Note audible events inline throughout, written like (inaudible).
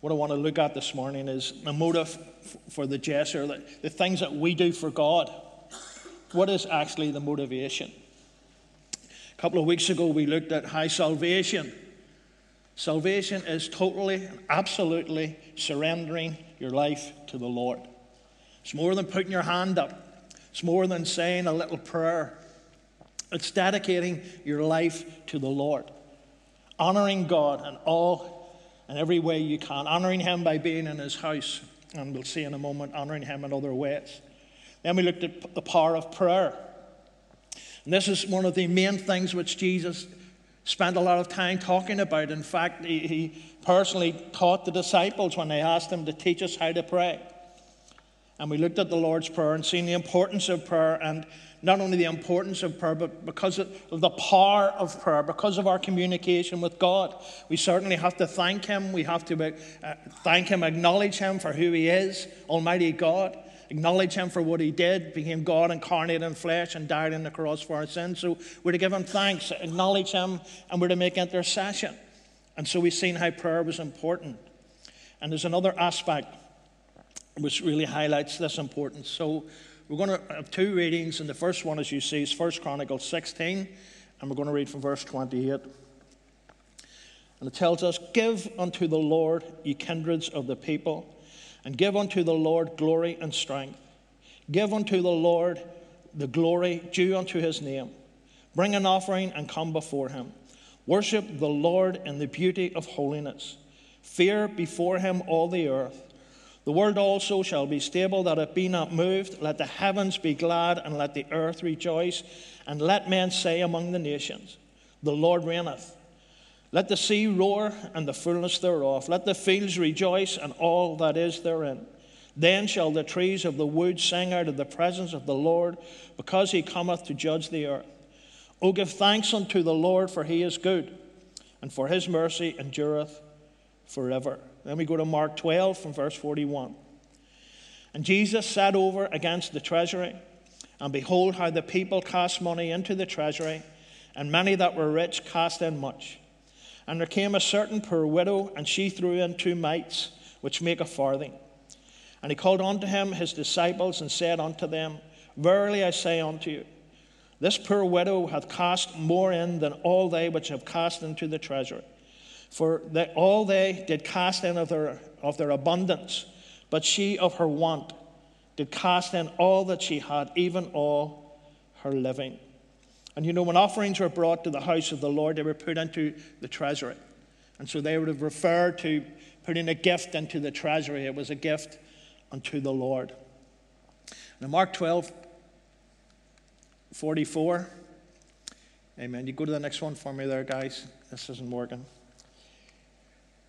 What I want to look at this morning is the motive for the gesture, the, the things that we do for God. What is actually the motivation? A couple of weeks ago, we looked at high salvation. Salvation is totally, absolutely surrendering your life to the Lord. It's more than putting your hand up, it's more than saying a little prayer. It's dedicating your life to the Lord, honoring God and all and every way you can, honoring Him by being in His house, and we'll see in a moment, honoring Him in other ways. Then we looked at the power of prayer. And this is one of the main things which Jesus spent a lot of time talking about. In fact, he, he personally taught the disciples when they asked him to teach us how to pray. And we looked at the Lord's Prayer and seen the importance of prayer and not only the importance of prayer, but because of the power of prayer, because of our communication with God. We certainly have to thank Him. We have to uh, thank Him, acknowledge Him for who He is, Almighty God, acknowledge Him for what He did, became God incarnate in flesh and died on the cross for our sins. So we're to give Him thanks, acknowledge Him, and we're to make intercession. And so we've seen how prayer was important. And there's another aspect which really highlights this importance. So we're going to have two readings, and the first one, as you see, is 1 Chronicles 16, and we're going to read from verse 28. And it tells us, Give unto the Lord, ye kindreds of the people, and give unto the Lord glory and strength. Give unto the Lord the glory due unto his name. Bring an offering and come before him. Worship the Lord in the beauty of holiness. Fear before him all the earth. The world also shall be stable, that it be not moved. Let the heavens be glad, and let the earth rejoice. And let men say among the nations, The Lord reigneth. Let the sea roar, and the fullness thereof. Let the fields rejoice, and all that is therein. Then shall the trees of the wood sing out of the presence of the Lord, because he cometh to judge the earth. O give thanks unto the Lord, for he is good, and for his mercy endureth forever. Then we go to Mark 12 from verse 41. And Jesus sat over against the treasury, and behold, how the people cast money into the treasury, and many that were rich cast in much. And there came a certain poor widow, and she threw in two mites, which make a farthing. And he called unto him his disciples, and said unto them, Verily I say unto you, this poor widow hath cast more in than all they which have cast into the treasury. For all they did cast in of their, of their abundance, but she of her want did cast in all that she had, even all her living. And you know, when offerings were brought to the house of the Lord, they were put into the treasury. And so they would have referred to putting a gift into the treasury. It was a gift unto the Lord. Now, Mark 12, 44. Amen. You go to the next one for me there, guys. This isn't working.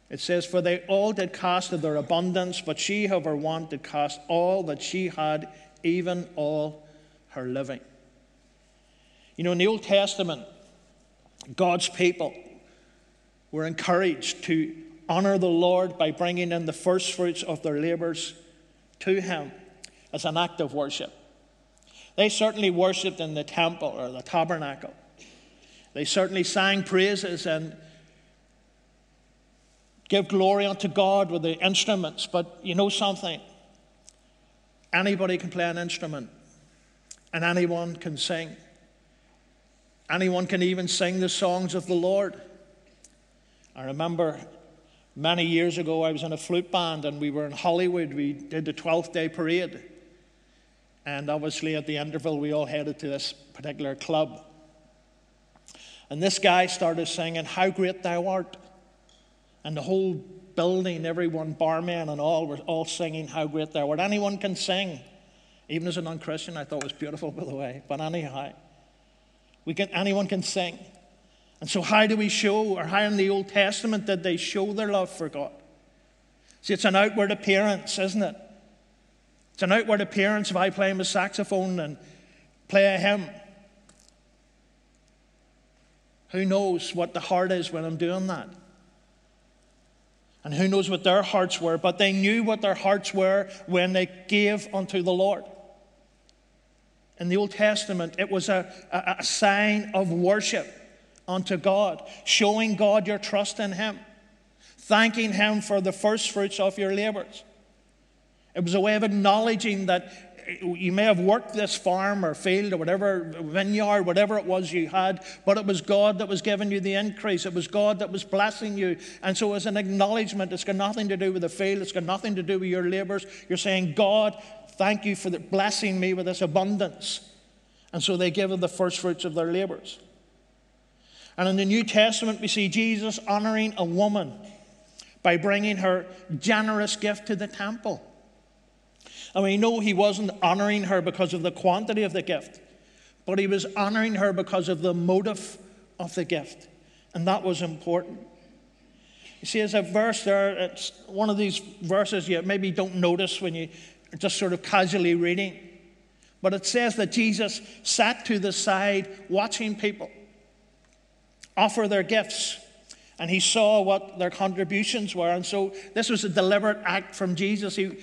It says, For they all did cast of their abundance, but she of her want did cast all that she had, even all her living. You know, in the Old Testament, God's people were encouraged to honor the Lord by bringing in the first fruits of their labors to Him as an act of worship. They certainly worshiped in the temple or the tabernacle. They certainly sang praises and give glory unto God with the instruments. But you know something? Anybody can play an instrument, and anyone can sing. Anyone can even sing the songs of the Lord. I remember many years ago, I was in a flute band, and we were in Holywood. We did the 12th day parade. And obviously, at the interval, we all headed to this particular club. And this guy started singing, How Great Thou Art. And the whole building, everyone, barman and all, were all singing how great they were. Anyone can sing. Even as a non Christian, I thought it was beautiful, (laughs) by the way. But anyhow, we can, anyone can sing. And so, how do we show, or how in the Old Testament did they show their love for God? See, it's an outward appearance, isn't it? It's an outward appearance if I play my saxophone and play a hymn. Who knows what the heart is when I'm doing that? And who knows what their hearts were, but they knew what their hearts were when they gave unto the Lord. In the Old Testament, it was a, a, a sign of worship unto God, showing God your trust in Him. thanking Him for the first fruits of your labors. It was a way of acknowledging that you may have worked this farm or field or whatever, vineyard, whatever it was you had, but it was God that was giving you the increase. It was God that was blessing you. And so, as an acknowledgement, it's got nothing to do with the field, it's got nothing to do with your labors. You're saying, God, thank you for blessing me with this abundance. And so they give the first fruits of their labors. And in the New Testament, we see Jesus honoring a woman by bringing her generous gift to the temple. And we know he wasn't honoring her because of the quantity of the gift, but he was honoring her because of the motive of the gift. And that was important. You see, there's a verse there, it's one of these verses you maybe don't notice when you are just sort of casually reading. But it says that Jesus sat to the side watching people offer their gifts. And he saw what their contributions were. And so this was a deliberate act from Jesus. He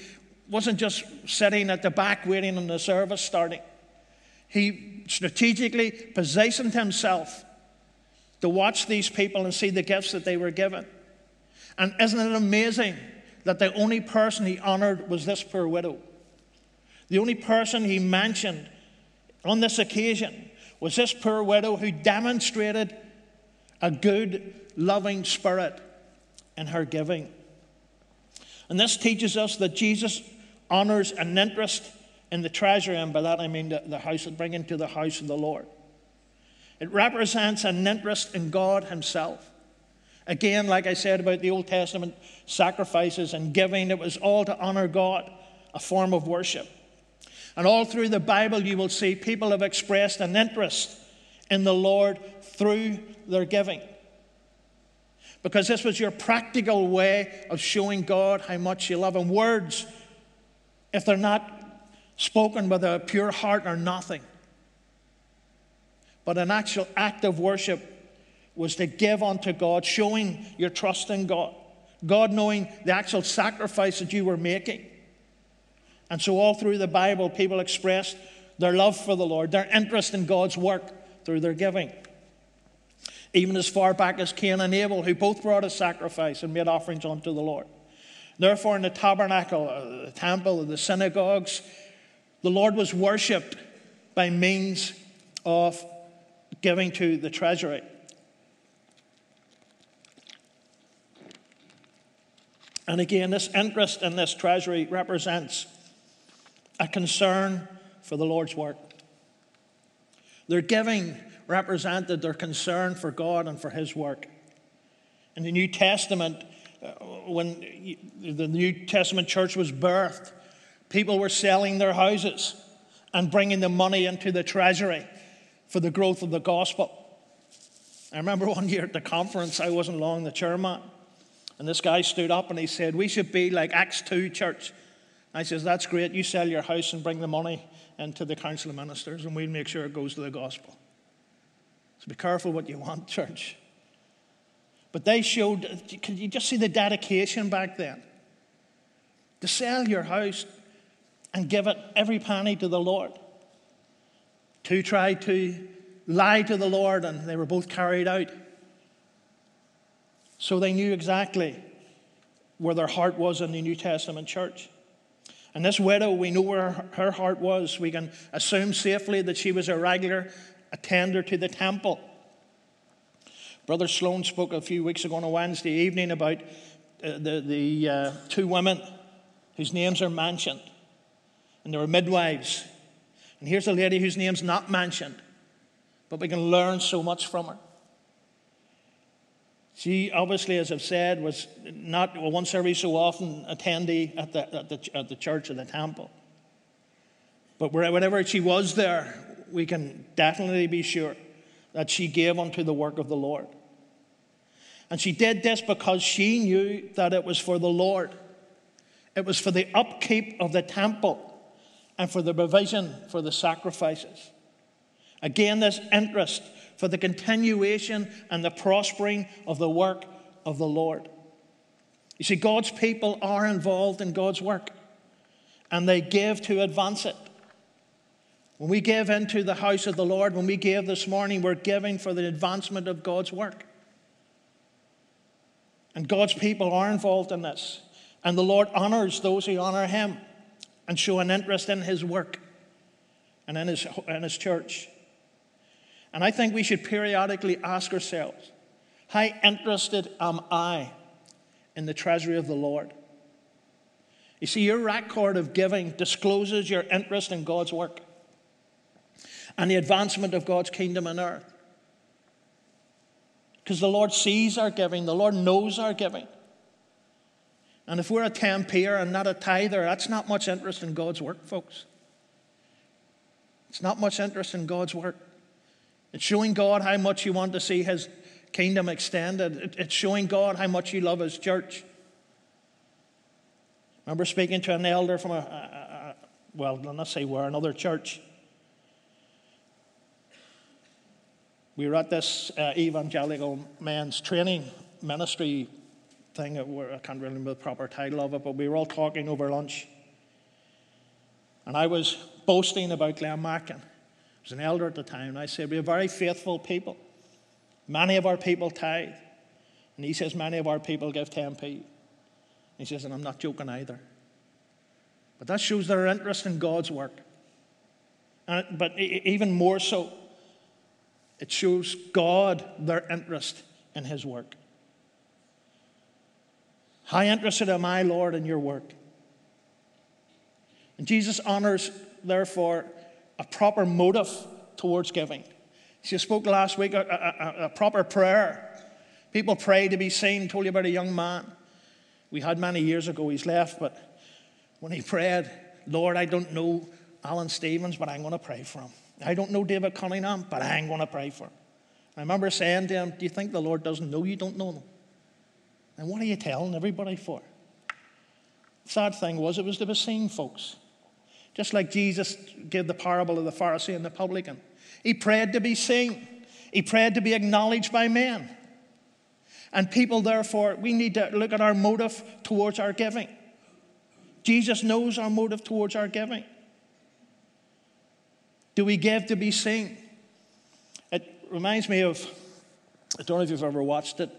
wasn't just sitting at the back waiting on the service starting. He strategically positioned himself to watch these people and see the gifts that they were given. And isn't it amazing that the only person he honored was this poor widow? The only person he mentioned on this occasion was this poor widow who demonstrated a good, loving spirit in her giving. And this teaches us that Jesus honors an interest in the treasury, and by that I mean the, the house, bringing to the house of the Lord. It represents an interest in God Himself. Again, like I said about the Old Testament sacrifices and giving, it was all to honor God, a form of worship. And all through the Bible, you will see people have expressed an interest in the Lord through their giving. Because this was your practical way of showing God how much you love Him. Words if they're not spoken with a pure heart or nothing. But an actual act of worship was to give unto God, showing your trust in God. God knowing the actual sacrifice that you were making. And so, all through the Bible, people expressed their love for the Lord, their interest in God's work through their giving. Even as far back as Cain and Abel, who both brought a sacrifice and made offerings unto the Lord. Therefore, in the tabernacle, uh, the temple, the synagogues, the Lord was worshipped by means of giving to the treasury. And again, this interest in this treasury represents a concern for the Lord's work. Their giving represented their concern for God and for His work. In the New Testament, when the New Testament church was birthed, people were selling their houses and bringing the money into the treasury for the growth of the gospel. I remember (laughs) one year at the conference, I wasn't long the chairman, and this guy stood up and he said, We should be like Acts 2 church. I says, That's great. You sell your house and bring the money into the council of ministers, and we'll make sure it goes to the gospel. So be careful what you want, (laughs) church. But they showed, can you just see the dedication back then? To sell your house and give it every penny to the Lord. Two tried to lie to the Lord and they were both carried out. So they knew exactly where their heart was in the New Testament church. And this widow, we know where her heart was. We can assume safely that she was a regular attender to the temple. Brother Sloan spoke a few weeks ago on a Wednesday evening about uh, the, the uh, two women whose names are mentioned, and they were midwives. And here's a lady whose name's not mentioned, but we can learn so much from her. She obviously, as I've said, was not well, once every so often attendee at the, at the, at the church or the temple. But whenever she was there, we can definitely be sure that she gave unto the work of the Lord. And she did this because she knew that it was for the Lord. It was for the upkeep of the temple and for the provision for the sacrifices. Again, this interest for the continuation and the prospering of the work of the Lord. You see, God's people are involved in God's work and they give to advance it. When we give into the house of the Lord, when we give this morning, we're giving for the advancement of God's work. And God's people are involved in this. And the Lord honors those who honor Him and show an interest in His work and in His, in his church. And I think we should periodically ask ourselves how interested am I in the treasury of the Lord? You see, your record of giving discloses your interest in God's work and the advancement of God's kingdom on earth. Because the Lord sees our giving, the Lord knows our giving. And if we're a 10 and not a tither, that's not much interest in God's work, folks. It's not much interest in God's work. It's showing God how much you want to see His kingdom extended. It's showing God how much you love His church. I remember speaking to an elder from a, a, a well, let's say we're another church. We were at this uh, evangelical men's training ministry thing. I can't remember the proper title of it, but we were all talking over lunch. And I was boasting about Glenmachan. I was an elder at the time, and I said, We're very faithful people. Many of our people tithe. And he says, Many of our people give 10p. He says, and I'm not joking either. But that shows their interest in God's work. And, but even more so, it shows God their interest in His work. How interested am I, Lord, in your work? And Jesus honors, therefore, a proper motive towards giving. She spoke last week a, a, a proper prayer. People pray to be seen. Told you about a young man we had many years ago. He's left, but when he prayed, Lord, I don't know Alan Stephens, but I'm going to pray for him. I don't know David Cunningham, but I'm going to pray for him. I remember saying to him, Do you think the Lord doesn't know you don't know them? And what are you telling everybody for? Sad thing was, it was to be seen, folks. Just like Jesus gave the parable of the Pharisee and the publican. He prayed to be seen, he prayed to be acknowledged by men. And people, therefore, we need to look at our motive towards our giving. Jesus knows our motive towards our giving. Do we give to be seen? It reminds me of, I don't know if you've ever watched it.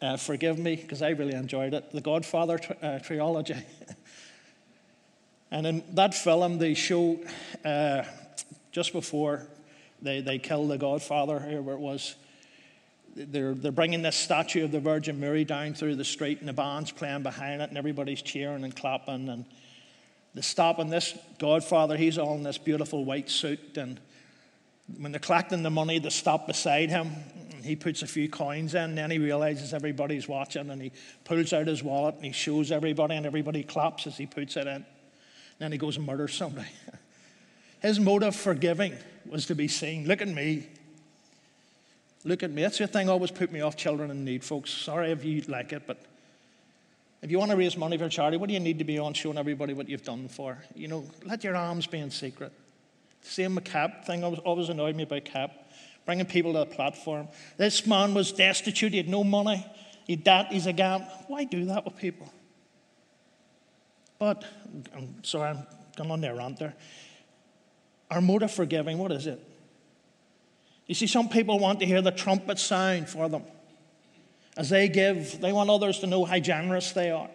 Uh, forgive me, because I really enjoyed it. The Godfather tri- uh, trilogy. (laughs) and in that film, they show uh, just before they, they kill the Godfather, whoever it was, they're, they're bringing this statue of the Virgin Mary down through the street, and the band's playing behind it, and everybody's cheering and clapping. And they stop, and this Godfather, he's all in this beautiful white suit. And when they're collecting the money, they stop beside him. He puts a few coins in, and then he realizes everybody's watching, and he pulls out his wallet and he shows everybody, and everybody claps as he puts it in. And Then he goes and murders somebody. (laughs) His motive for giving was to be seen. Look at me. Look at me. That's the thing always put me off children in need, folks. Sorry if you like it, but if you want to raise money for charity, what do you need to be on showing everybody what you've done for? You know, let your alms be in secret. Same with CAP thing always, always annoyed me about CAP. Bringing people to the platform. This man was destitute, he had no money, he debt, he's a gam. Why do that with people? But, I'm sorry, I'm going on there rant there. Our motive for giving, what is it? You see, some people want to hear the trumpet sound for them. As they give, they want others to know how generous they are.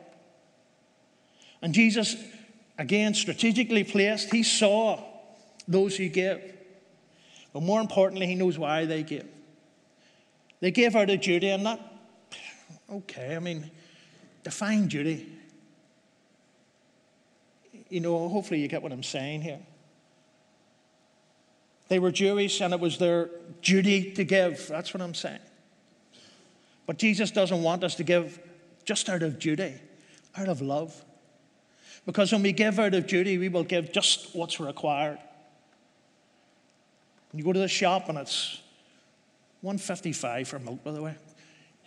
And Jesus, again, strategically placed, he saw those who give. But more importantly, he knows why they give. They give out of duty, and that, okay, I mean, define duty. You know, hopefully you get what I'm saying here. They were Jewish and it was their duty to give. That's what I'm saying. But Jesus doesn't want us to give just out of duty, out of love. Because when we give out of duty, we will give just what's required. You go to the shop and it's 155 for milk, by the way,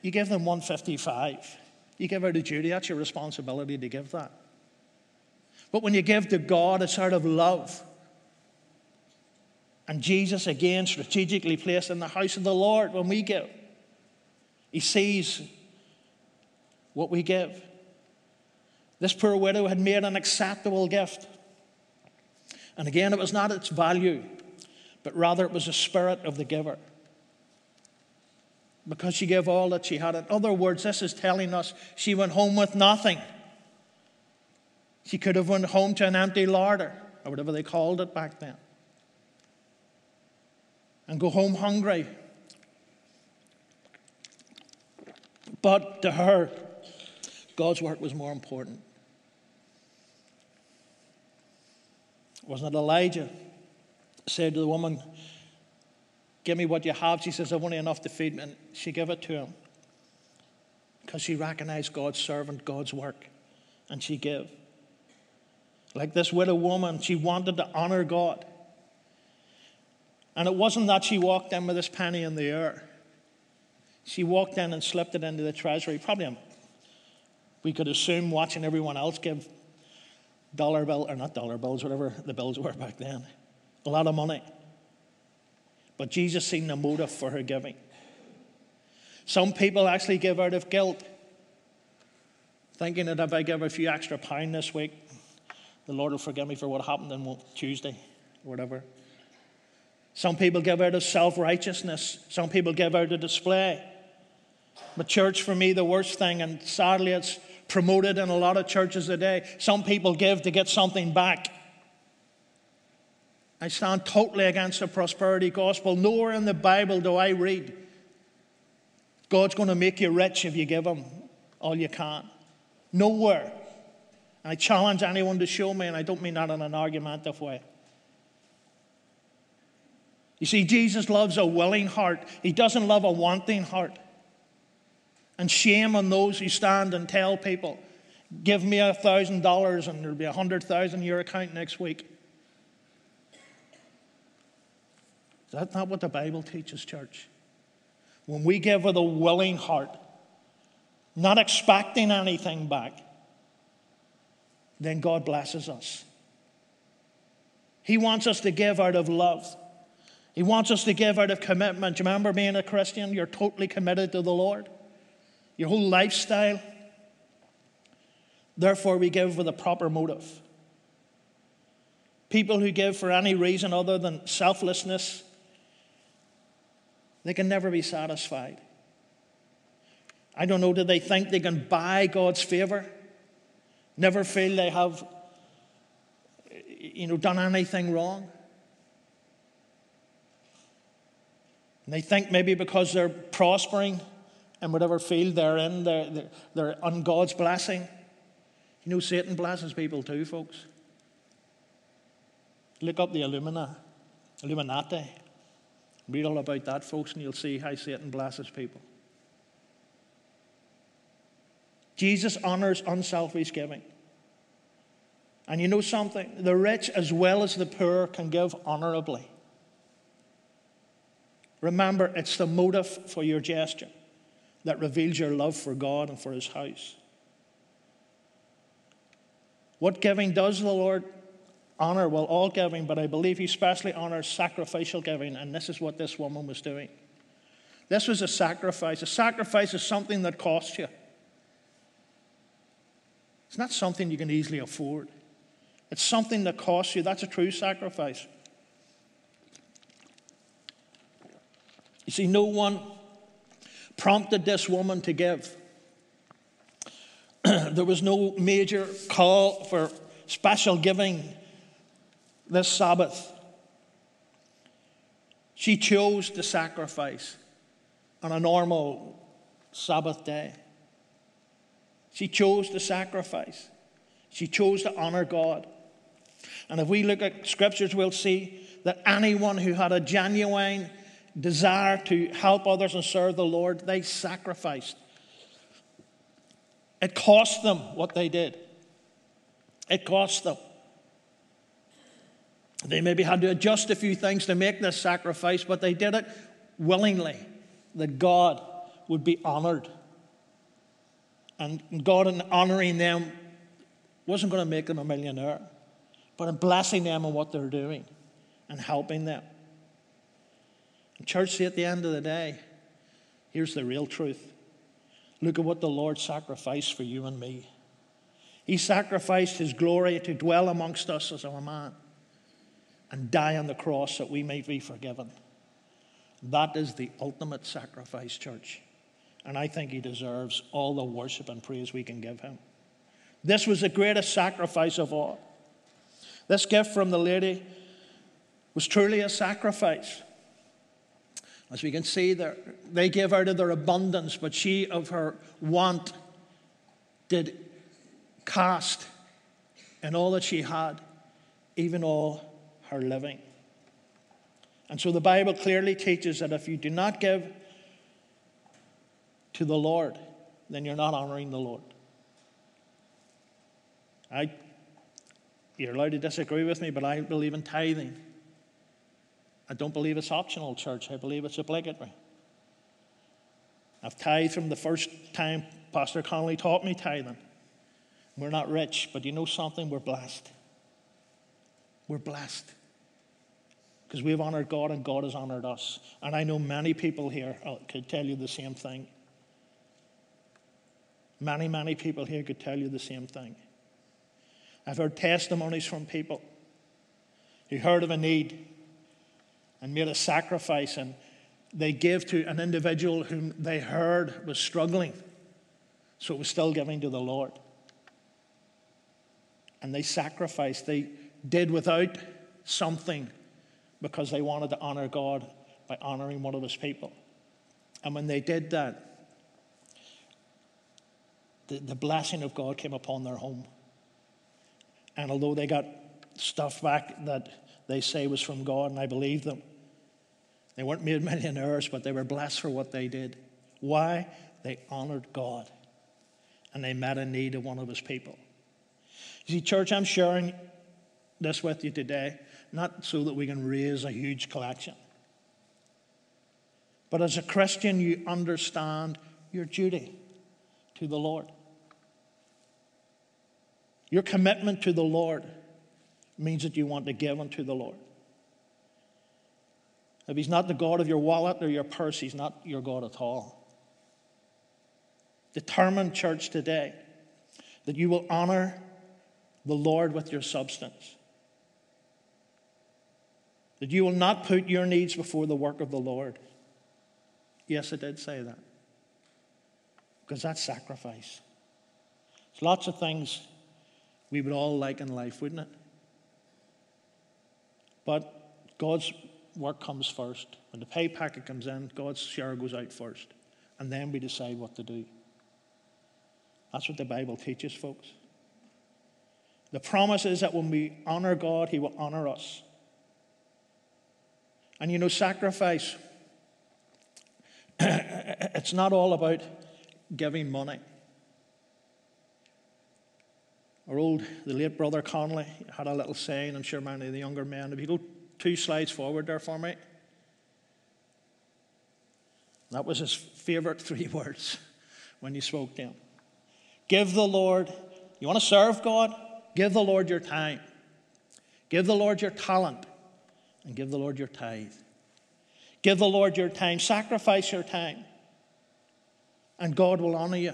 you give them 155. You give out of duty, that's your responsibility to give that. But when you give to God, it's out of love. And Jesus, again, strategically placed in the house of the Lord when we give. He sees what we give. This poor widow had made an acceptable gift. And again, it was not its value, but rather it was the spirit of the giver. because she gave all that she had. In other words, this is telling us she went home with nothing. She could have went home to an empty larder, or whatever they called it back then, and go home hungry. But to her, God's work was more important. Wasn't it Elijah said to the woman, Give me what you have? She says, I've only enough to feed me. And she gave it to him because she recognized God's servant, God's work, and she gave. Like this widow woman, she wanted to honor God. And it wasn't that she walked in with this penny in the air. She walked in and slipped it into the treasury. Probably, we could assume, watching everyone else give dollar bill, or not dollar bills, whatever the bills were back then, a lot of money. But Jesus seen the motive for her giving. Some people actually give out of guilt, thinking that if I give a few extra pound this week, the Lord will forgive me for what happened on Tuesday or whatever. Some people give out of self righteousness, some people give out of display. But, church, for me, the worst thing, and sadly it's promoted in a lot of churches today, some people give to get something back. I stand totally against the prosperity gospel. Nowhere in the Bible do I read God's going to make you rich if you give Him all you can. Nowhere. And I challenge anyone to show me, and I don't mean that in an argumentative way. You see, Jesus loves a willing heart, He doesn't love a wanting heart. And shame on those who stand and tell people, give me a thousand dollars and there'll be a hundred thousand in your account next week. Is that not what the Bible teaches, church? When we give with a willing heart, not expecting anything back, then God blesses us. He wants us to give out of love. He wants us to give out of commitment. Do you remember being a Christian? You're totally committed to the Lord, your whole lifestyle. Therefore, we give with a proper motive. People who give for any reason other than selflessness they can never be satisfied. I don't know, do they think they can buy God's favor? Never feel they have, you know, done anything wrong? And they think maybe because they're prospering in whatever field they're in, they're, they're, they're on God's blessing. You know, Satan blesses people too, folks. Look up the Illumina, Illuminati. Read all about that, folks, and you'll see how Satan blesses people. Jesus honors unselfish giving. And you know something? The rich as well as the poor can give honorably. Remember, it's the motive for your gesture that reveals your love for God and for His house. What giving does the Lord honor, well, all giving, but I believe he especially honors sacrificial giving, and this is what this woman was doing. This was a sacrifice. A sacrifice is something that costs you. It's not something you can easily afford. It's something that costs you. That's a true sacrifice. You see, no one prompted this woman to give. (clears throat) there was no major call for special giving this Sabbath. She chose to sacrifice on a normal Sabbath day. She chose to sacrifice. She chose to honor God. And if we look at scriptures, we'll see that anyone who had a genuine desire to help others and serve the Lord, they sacrificed. It cost them what they did. It cost them. They maybe had to adjust a few things to make this sacrifice, but they did it willingly, that God would be honored. And God, in honoring them, wasn't going to make them a millionaire, but in blessing them in what they're doing and helping them. Church, at the end of the day, here's the real truth. Look at what the Lord sacrificed for you and me. He sacrificed his glory to dwell amongst us as our man and die on the cross that we may be forgiven. That is the ultimate sacrifice, church. And I think he deserves all the worship and praise we can give him. This was the greatest sacrifice of all. This gift from the lady was truly a sacrifice. As we can see, they gave out of their abundance, but she of her want did cast in all that she had, even all her living. And so the Bible clearly teaches that if you do not give to the Lord, then you're not honoring the Lord. I, you're allowed to disagree with me, but I believe in tithing. I don't believe it's optional, church. I believe it's obligatory. I've tithed from the first time Pastor Connolly taught me tithing. We're not rich, but you know something? We're blessed. We're blessed. Because we've honored God and God has honored us. And I know many people here uh, could tell you the same thing. Many, many people here could tell you the same thing. I've heard testimonies from people who heard of a need and made a sacrifice and they gave to an individual whom they heard was struggling. So it was still giving to the Lord. And they sacrificed, they did without something because they wanted to honor God by honoring one of his people. And when they did that, the, the blessing of God came upon their home. And although they got stuff back that they say was from God, and I believe them, they weren't made millionaires, but they were blessed for what they did. Why? They honored God and they met a need of one of his people. You see, church, I'm sharing this with you today, not so that we can raise a huge collection, but as a Christian, you understand your duty to the Lord. Your commitment to the Lord means that you want to give unto the Lord. If He's not the God of your wallet or your purse, He's not your God at all. Determine, church, today that you will honor the Lord with your substance. That you will not put your needs before the work of the Lord. Yes, I did say that. Because that's sacrifice. There's lots of things we would all like in life, wouldn't it? But God's work comes first. When the pay packet comes in, God's share goes out first. And then we decide what to do. That's what the Bible teaches, folks. The promise is that when we honor God, He will honor us. And you know, sacrifice, (coughs) it's not all about giving money. Our old, the late brother Connolly had a little saying, I'm sure many of the younger men, if you go two slides forward there for me. That was his favorite (laughs) three words when he spoke to him. Give the Lord, you want to serve God? Give the Lord your time. Give the Lord your talent. And give the Lord your tithe. Give the Lord your time. Sacrifice your time. And God will honor you.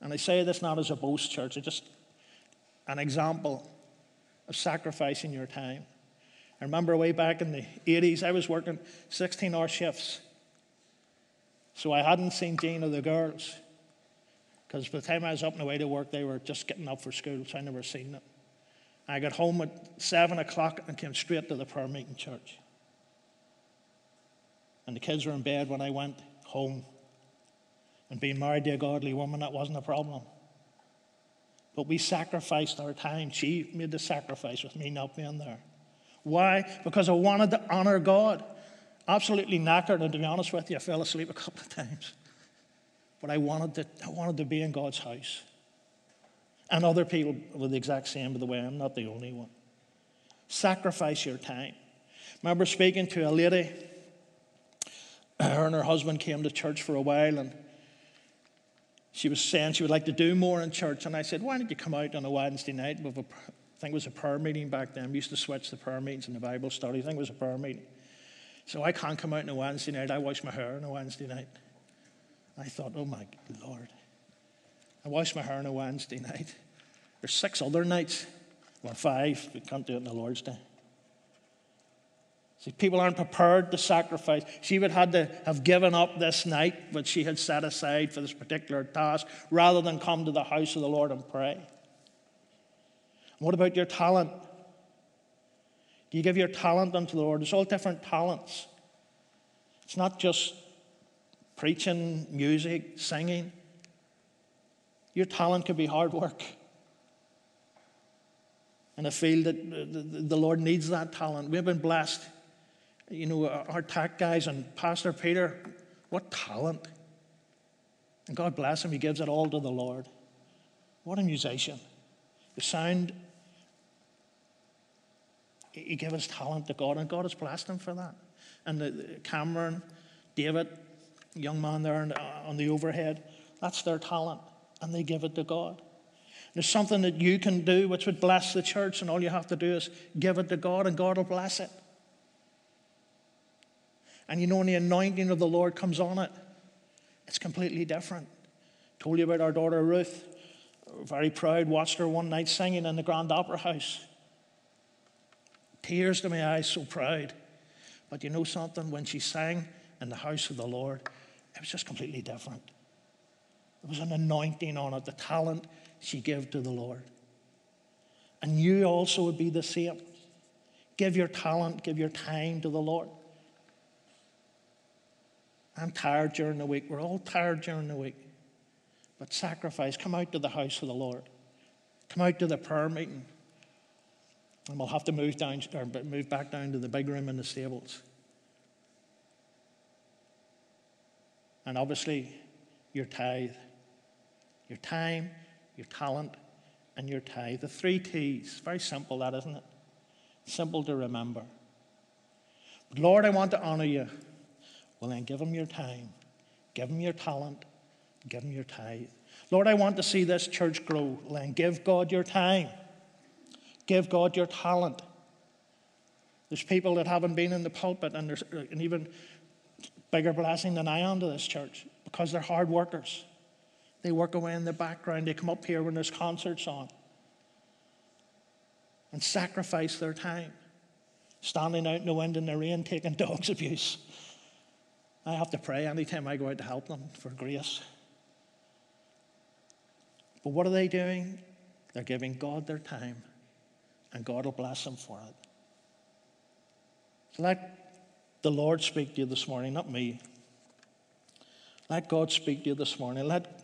And I say this not as a boast, church, it's just an example of sacrificing your time. I remember way back in the 80s, I was working 16 hour shifts. So I hadn't seen Jean or the girls. Because by the time I was up and away to work, they were just getting up for school, so I never seen them. I got home at 7 o'clock and came straight to the prayer meeting church. And the kids were in bed when I went home. And being married to a godly woman, that wasn't a problem. But we sacrificed our time. She made the sacrifice with me not being there. Why? Because I wanted to honor God. Absolutely knackered, and to be honest with you, I fell asleep a couple of times. But I wanted to, I wanted to be in God's house. And other people were the exact same, by the way, I'm not the only one. Sacrifice your time. remember speaking to a lady, her and her husband came to church for a while, and she was saying she would like to do more in church. And I said, Why don't you come out on a Wednesday night? With a, I think it was a prayer meeting back then. We used to switch the prayer meetings and the Bible study. I think it was a prayer meeting. So I can't come out on a Wednesday night. I wash my hair on a Wednesday night. I thought, Oh my Lord. I wash my hair on a Wednesday (laughs) night. There's six other nights. Well, five. We can't do it on the Lord's Day. See, people aren't prepared to sacrifice. She would have had to have given up this night, which she had set aside for this particular task, rather than come to the house of the Lord and pray. What about your talent? Do you give your talent unto the Lord? There's all different talents. It's not just preaching, music, singing. Your talent could be hard work. And I feel that the Lord needs that talent. We've been blessed. You know, our tech guys and Pastor Peter, what talent. And God bless him, he gives it all to the Lord. What a musician. The sound, he gave his talent to God, and God has blessed him for that. And the, the Cameron, David, young man there on, on the overhead, that's their talent, and they give it to God. There's something that you can do which would bless the church, and all you have to do is give it to God, and God will bless it. And you know, when the anointing of the Lord comes on it, it's completely different. Told you about our daughter Ruth. Very proud, watched her one night singing in the Grand Opera House. Tears to my eyes, so proud. But you know something? When she sang in the house of the Lord, it was just completely different. There was an anointing on it, the talent she gave to the Lord. And you also would be the same. Give your talent, give your time to the Lord. I'm tired during the week. We're all tired during the week. But sacrifice. Come out to the house of the Lord. Come out to the prayer meeting. And we'll have to move down or move back down to the big room in the stables. And obviously, your tithe, your time, your talent, and your tithe. The three T's. Very simple, that isn't it? Simple to remember. But Lord, I want to honor you. Well, then give them your time, give them your talent, give them your tithe. Lord, I want to see this church grow. Well, then give God your time, give God your talent. There's people that haven't been in the pulpit, and there's uh, an even bigger blessing than I am to this church because they're hard workers. They work away in the background. They come up here when there's concerts on and sacrifice their time, standing out in the wind and the rain, taking (laughs) dog's abuse. I have to pray anytime I go out to help them for grace. But what are they doing? They're giving God their time, and God will bless them for it. Let the Lord speak to you this morning, not me. Let God speak to you this morning. Let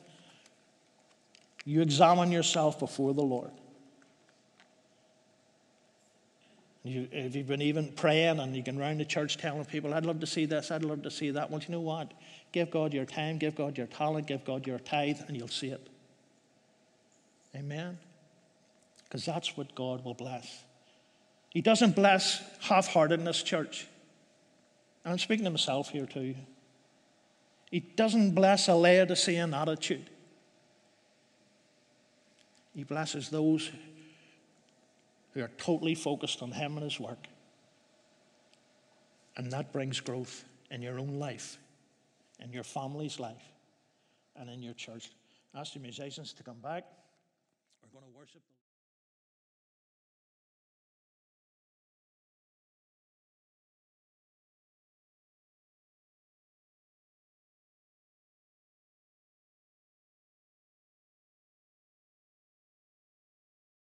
you examine yourself before the Lord. You, if you've been even praying and you can round the church telling people, I'd love to see this, I'd love to see that. Well, you know what? Give God your time, give God your talent, give God your tithe, and you'll see it. Amen? Because that's what God will bless. He doesn't bless half heartedness, church. And I'm speaking to myself here too. He doesn't bless a Laodicean attitude. He blesses those who are totally focused on Him and His work. And that brings growth in your own life, in your family's life, and in your church. Ask the musicians to come back. We're going to worship.